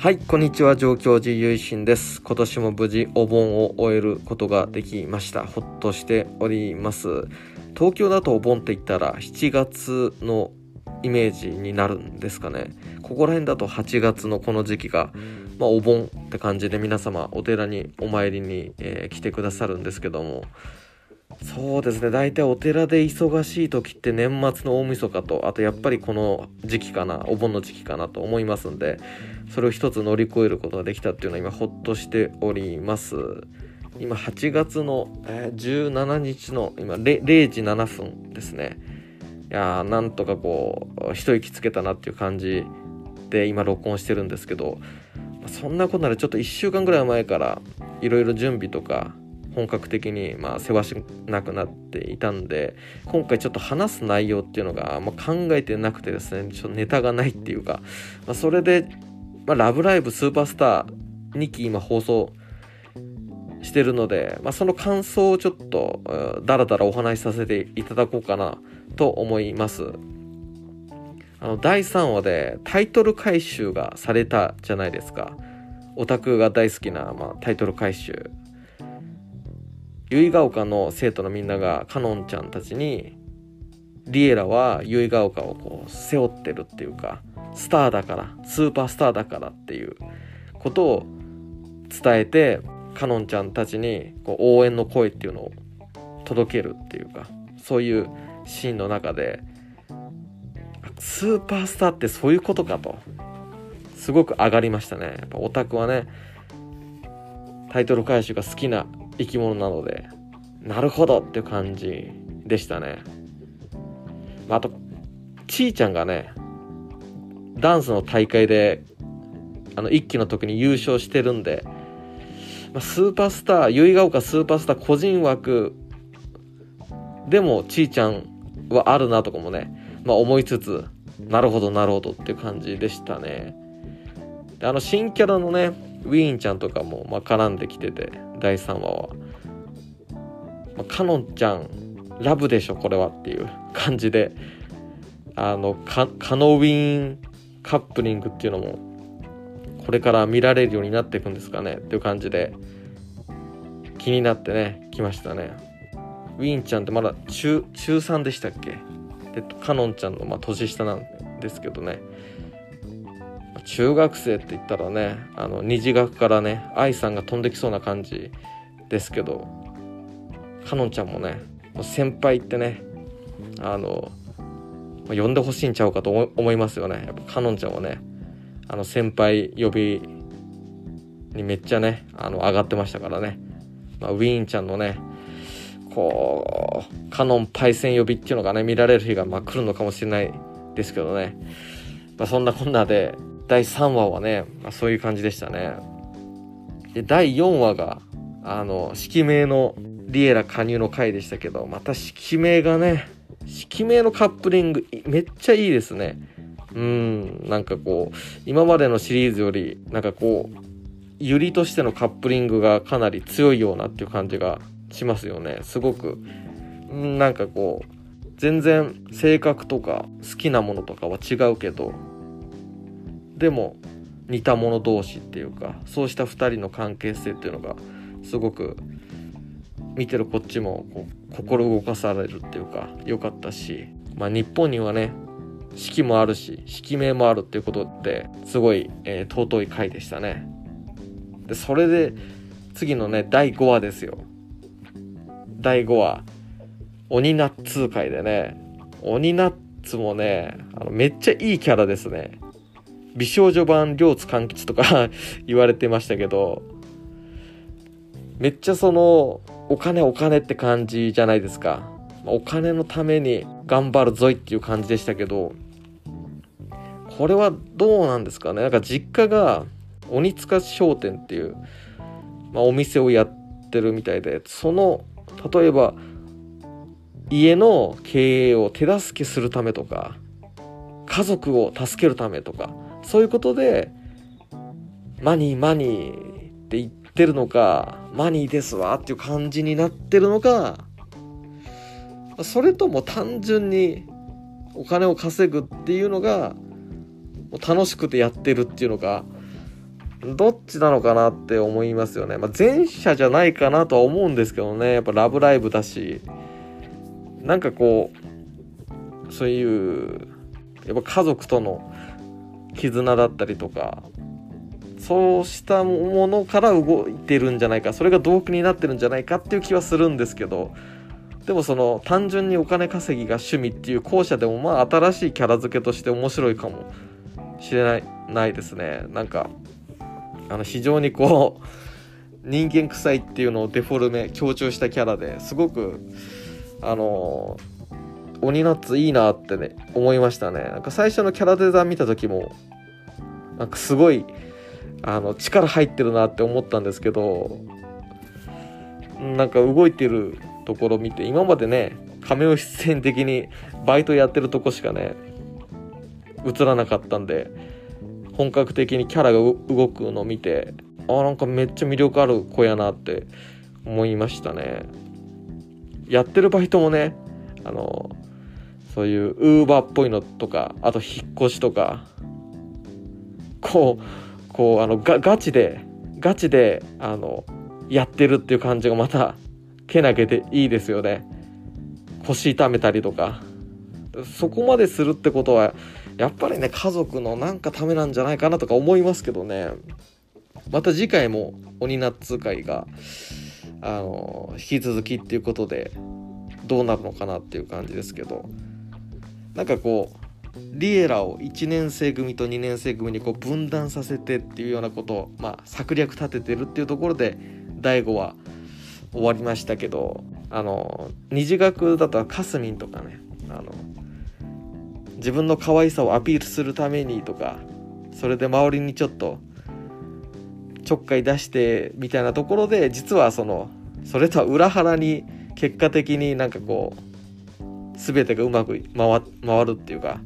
はい、こんにちは、上京寺ゆいしんです。今年も無事お盆を終えることができました。ほっとしております。東京だとお盆って言ったら7月のイメージになるんですかね。ここら辺だと8月のこの時期が、まあ、お盆って感じで皆様お寺にお参りに、えー来てくださるんですけども、そうですね。大体お寺で忙しい時って年末の大晦日とあとやっぱりこの時期かなお盆の時期かなと思いますんでそれを一つ乗り越えることができたっていうのは今ほっとしております。今8月の、えー17日の今 0, 0時7分ですね。いやーなんとかこう一息つけたなっていう感じで今録音してるんですけどそんなことならちょっと1週間ぐらい前からいろいろ準備とか本格的にまあ世話しなくなっていたんで今回ちょっと話す内容っていうのがあま考えてなくてですねちょっとネタがないっていうか、まあ、それで、まあ、ラブライブスーパースター2期今放送してるので、まあ、その感想をちょっとうんだらだらお話しさせていただこうかなと思います。あの第3話でタイトル回収がされたじゃないですか。オタクが大好きな、まあ、タイトル回収。結ヶ丘の生徒のみんながカノンちゃんたちにリエラは結ヶ丘をこう背負ってるっていうかスターだからスーパースターだからっていうことを伝えてカノンちゃんたちにこう応援の声っていうのを届けるっていうかそういうシーンの中でスーパースターってそういうことかと。すごく上がりましたね。やっぱオタクはねタイトル回収が好きな生き物なのでなるほどっていう感じでしたね、まあ、あとちーちゃんがねダンスの大会であの一期の時に優勝してるんで、まあ、スーパースター結ヶ丘スーパースター個人枠でもちーちゃんはあるなとかもね、まあ、思いつつなるほどなるほどっていう感じでしたね。あの新キャラのねウィーンちゃんとかも、まあ、絡んできてて第3話は、まあ、カノンちゃんラブでしょこれはっていう感じで。あのカカノウィーンカップリングっていうのもこれから見られるようになっていくんですかねっていう感じで気になってね来ましたね。ウィーンちゃんってまだ中中3でしたっけ？でカノンちゃんのまあ年下なんですけどね。中学生って言ったらねあの虹学からね愛さんが飛んできそうな感じですけどかのんちゃんもね先輩ってねあの呼んでほしいんちゃうかと思い思いますよね。やっぱかのんちゃんはねあの先輩呼びにめっちゃねあの上がってましたからね、まあ、ウィーンちゃんのねこうカノンパイセン呼びっていうのがね見られる日がまあ来るのかもしれないですけどね、まあ、そんなこんなで第3話はね、まあ、そういう感じでしたね。で第4話があの色名のリエラ加入の回でしたけどまた色名がね色名のカップリングめっちゃいいですね。うんなんかこう今までのシリーズよりなんかこうユリとしてのカップリングがかなり強いようなっていう感じがしますよね。すごく。なんかこう全然性格とか好きなものとかは違うけどでも似た者同士っていうかそうした2人の関係性っていうのがすごく見てるこっちもこう心動かされるっていうか良かったし、まあ、日本にはね四季もあるし色名もあるっていうことですごい、えー尊い回でしたね。でそれで次のね第5話ですよ。第5話鬼ナッツ会でね鬼ナッツもねあのめっちゃいいキャラですね。美少女版両津勘吉とか 言われてましたけどめっちゃそのお金お金って感じじゃないですか。お金のために頑張るぞいっていう感じでしたけどこれはどうなんですかね。なんか実家が鬼塚商店っていう、まあ、お店をやってるみたいでその例えば家の経営を手助けするためとか家族を助けるためとかそういうことでマニーマニーって言ってるのかマニーですわっていう感じになってるのかそれとも単純にお金を稼ぐっていうのが楽しくてやってるっていうのかどっちなのかなって思いますよね。まあ、前者じゃないかなとは思うんですけどね。やっぱラブライブだし、なんかこう、そういう、やっぱ家族との絆だったりとか、そうしたものから動いてるんじゃないか、それが動機になってるんじゃないかっていう気はするんですけど、でもその単純にお金稼ぎが趣味っていう後者でもまあ新しいキャラ付けとして面白いかもしれないないですね。なんかあの非常にこう人間臭いっていうのをデフォルメ強調したキャラですごくあの鬼ナッツいいなってね思いましたね。なんか最初のキャラデザ見た時もなんかすごいあの力入ってるなって思ったんですけどなんか動いてるところ見て今までね亀尾出演的にバイトやってるとこしかね映らなかったんで本格的にキャラが動くの見てあなんかめっちゃ魅力ある子やなって思いましたね。やってるバイトもねあのそういうウーバーっぽいのとかあと引っ越しとかこうこうあのガガチでガチであのやってるっていう感じがまたけなげでいいですよね。腰痛めたりとか。そこまでするってことはやっぱりね家族のなんかためなんじゃないかなとか思いますけどね。また次回も鬼ナッツ会があの引き続きっていうことでどうなるのかなっていう感じですけど。なんかこうリエラを1年生組と2年生組にこう分断させてっていうようなことを、まあ、策略立ててるっていうところで大悟は終わりましたけどあの二次学だとかすみんとかねあの自分の可愛さをアピールするためにとかそれで周りにちょっとちょっかい出してみたいなところで実はそのそれとは裏腹に結果的になんかこう全てがうまく回回るっていうか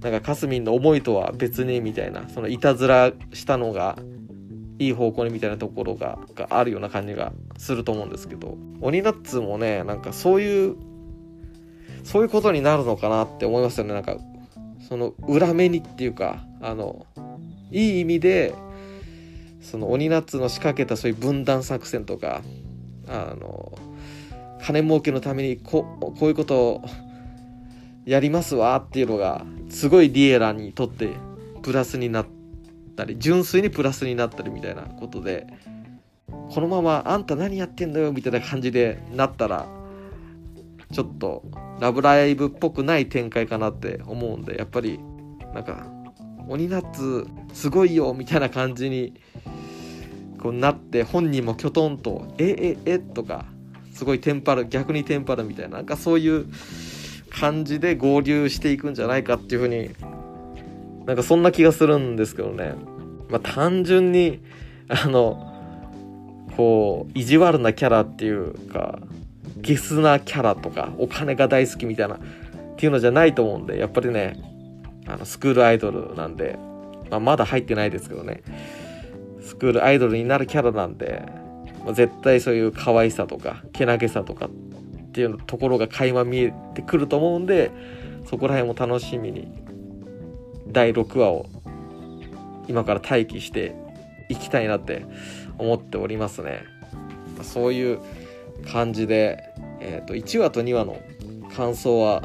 なんかかすみんの思いとは別にみたいなそのいたずらしたのがいい方向にみたいなところががあるような感じがすると思うんですけど鬼ナッツもねなんかそういうそういうことになるのかなって思いますよね。なんかその裏目にっていうかあのいい意味でその鬼ナッツの仕掛けたそういう分断作戦とかあの金儲けのためにここういうことをやりますわっていうのがすごいリエラにとってプラスになったり純粋にプラスになったりみたいなことでこのままあんた何やってんだよみたいな感じでなったらちょっとラブライブっぽくない展開かなって思うんでやっぱりなんか鬼ナッツすごいよみたいな感じにこうなって本人もきょとんと「えええとかすごいテンパる逆にテンパるみたいななんかそういう感じで合流していくんじゃないかっていうふうになんかそんな気がするんですけどね。まあ単純にあのこう意地悪なキャラっていうかゲスなキャラとかお金が大好きみたいなっていうのじゃないと思うんでやっぱりねあのスクールアイドルなんで、まあ、まだ入ってないですけどね。スクールアイドルになるキャラなんで、ま、絶対そういう可愛さとかけなげさとかっていうところが垣間見えてくると思うんでそこら辺も楽しみに第6話を今から待機していきたいなって思っておりますね。そういう感じで、えー、と1話と2話の感想は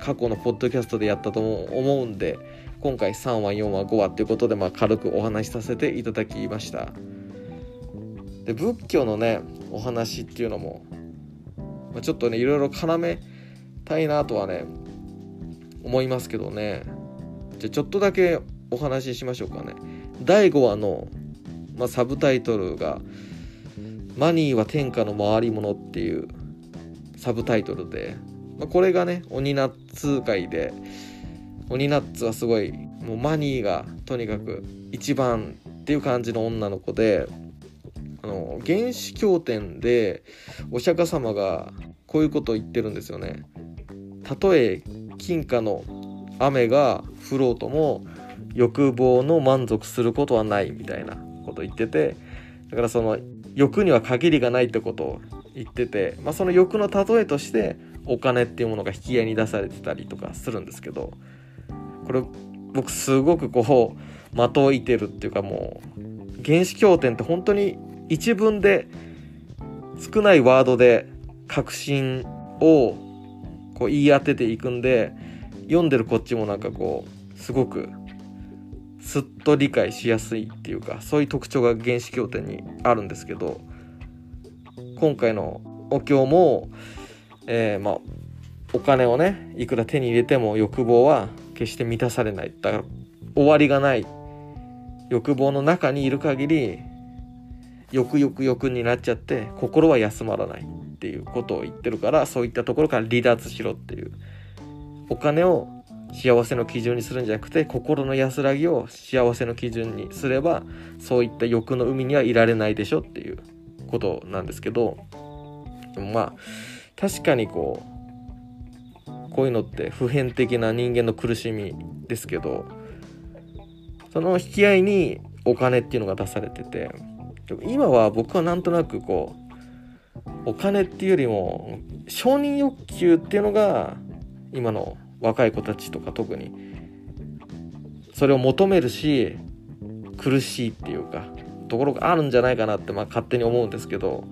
過去のポッドキャストでやったと思うんで今回3話4話5話っていうことで、まあ、軽くお話しさせていただきましたで仏教のねお話っていうのも、まあ、ちょっとねいろいろ絡めたいなとはね思いますけどね。じゃあちょっとだけお話ししましょうかね。第5話の、まあ、サブタイトルがマニーは天下の回り物っていうサブタイトルで、まあ、これがね、鬼ナッツ界で、鬼ナッツはすごい、もうマニーがとにかく一番っていう感じの女の子で、あの、原始経典でお釈迦様がこういうことを言ってるんですよね。たとえ金貨の雨が降ろうとも欲望の満足することはないみたいなことを言っててだからその欲には限りがないってことを言ってて、まあ、その欲の例えとしてお金っていうものが引き合いに出されてたりとかするんですけどこれ僕すごくこう的を射てるっていうかもう原始経典って本当に一文で少ないワードで確信をこう言い当てていくんで読んでるこっちもなんかこうすごくすっと理解しやすいっていうかそういう特徴が原始経典にあるんですけど今回のお経も、えー、まあお金をねいくら手に入れても欲望は決して満たされない。だから終わりがない欲望の中にいる限り欲欲欲になっちゃって心は休まらないっていうことを言ってるからそういったところから離脱しろっていう。お金を幸せの基準にするんじゃなくて心の安らぎを幸せの基準にすればそういった欲の海にはいられないでしょっていうことなんですけどまあ確かにこうこういうのって普遍的な人間の苦しみですけどその引き合いにお金っていうのが出されてて今は僕はなんとなくこうお金っていうよりも承認欲求っていうのが今の若い子たちとか特にそれを求めるし苦しいっていうかところがあるんじゃないかなってまあ勝手に思うんですけど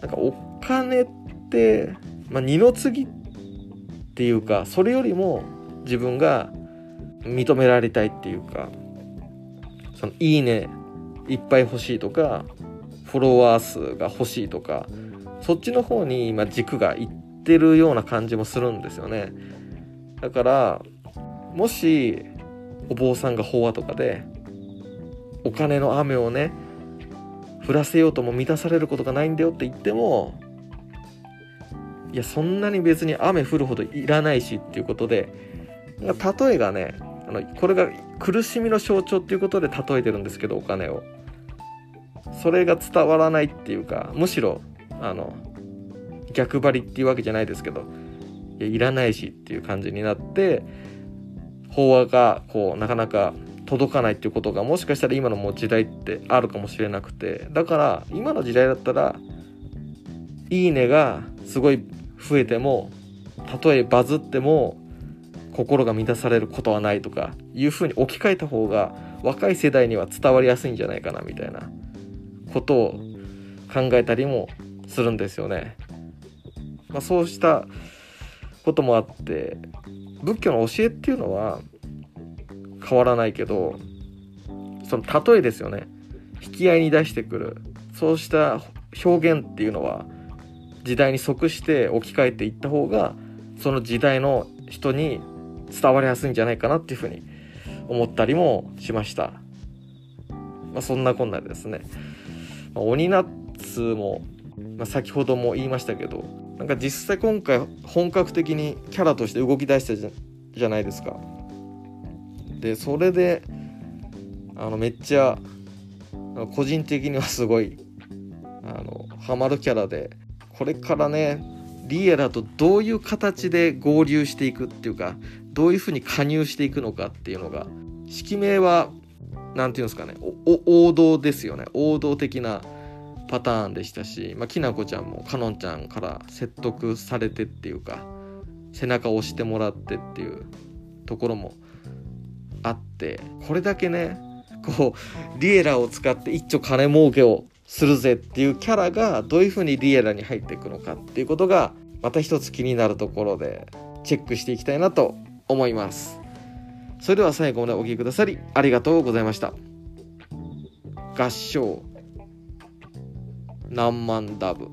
なんかお金って、まあ、二の次っていうかそれよりも自分が認められたいっていうかそのいいねいっぱい欲しいとかフォロワー数が欲しいとかそっちの方に今軸がいってるような感じもするんですよね。だからもしお坊さんが法話とかでお金の雨をね降らせようとも満たされることがないんだよって言ってもいやそんなに別に雨降るほどいらないしっていうことで例えがねあのこれが苦しみの象徴っていうことで例えてるんですけどお金を。それが伝わらないっていうかむしろあの逆張りっていうわけじゃないですけどいやいらないしっていう感じになって法話がこうなかなか届かないっていうことがもしかしたら今のもう時代ってあるかもしれなくてだから今の時代だったら「いいね」がすごい増えてもたとえバズっても心が満たされることはないとかいうふうに置き換えた方が若い世代には伝わりやすいんじゃないかなみたいな。ことを考えたりもするんですよね。まあ、そうしたこともあって仏教の教えっていうのは変わらないけどその例えですよね引き合いに出してくるそうした表現っていうのは時代に即して置き換えていった方がその時代の人に伝わりやすいんじゃないかなっていうふうに思ったりもしました。まあ、そんなこんなですね、まあ、鬼ナッツも、まあ、先ほども言いましたけどなんか実際今回本格的にキャラとして動き出したじゃないですか。でそれであのめっちゃ個人的にはすごいあのハマるキャラでこれからねリエラとどういう形で合流していくっていうかどういうふうに加入していくのかっていうのが式名は何て言うんですかね。王道ですよね。王道的なパターンでしたし、まあ、きなこちゃんもかのんちゃんから説得されてっていうか背中を押してもらってっていうところもあってこれだけねこうリエラを使って一丁金儲けをするぜっていうキャラがどういう風にリエラに入っていくのかっていうことがまた一つ気になるところでチェックしていきたいなと思います。それでは最後までお聴きくださりありがとうございました。合唱何万ダブ。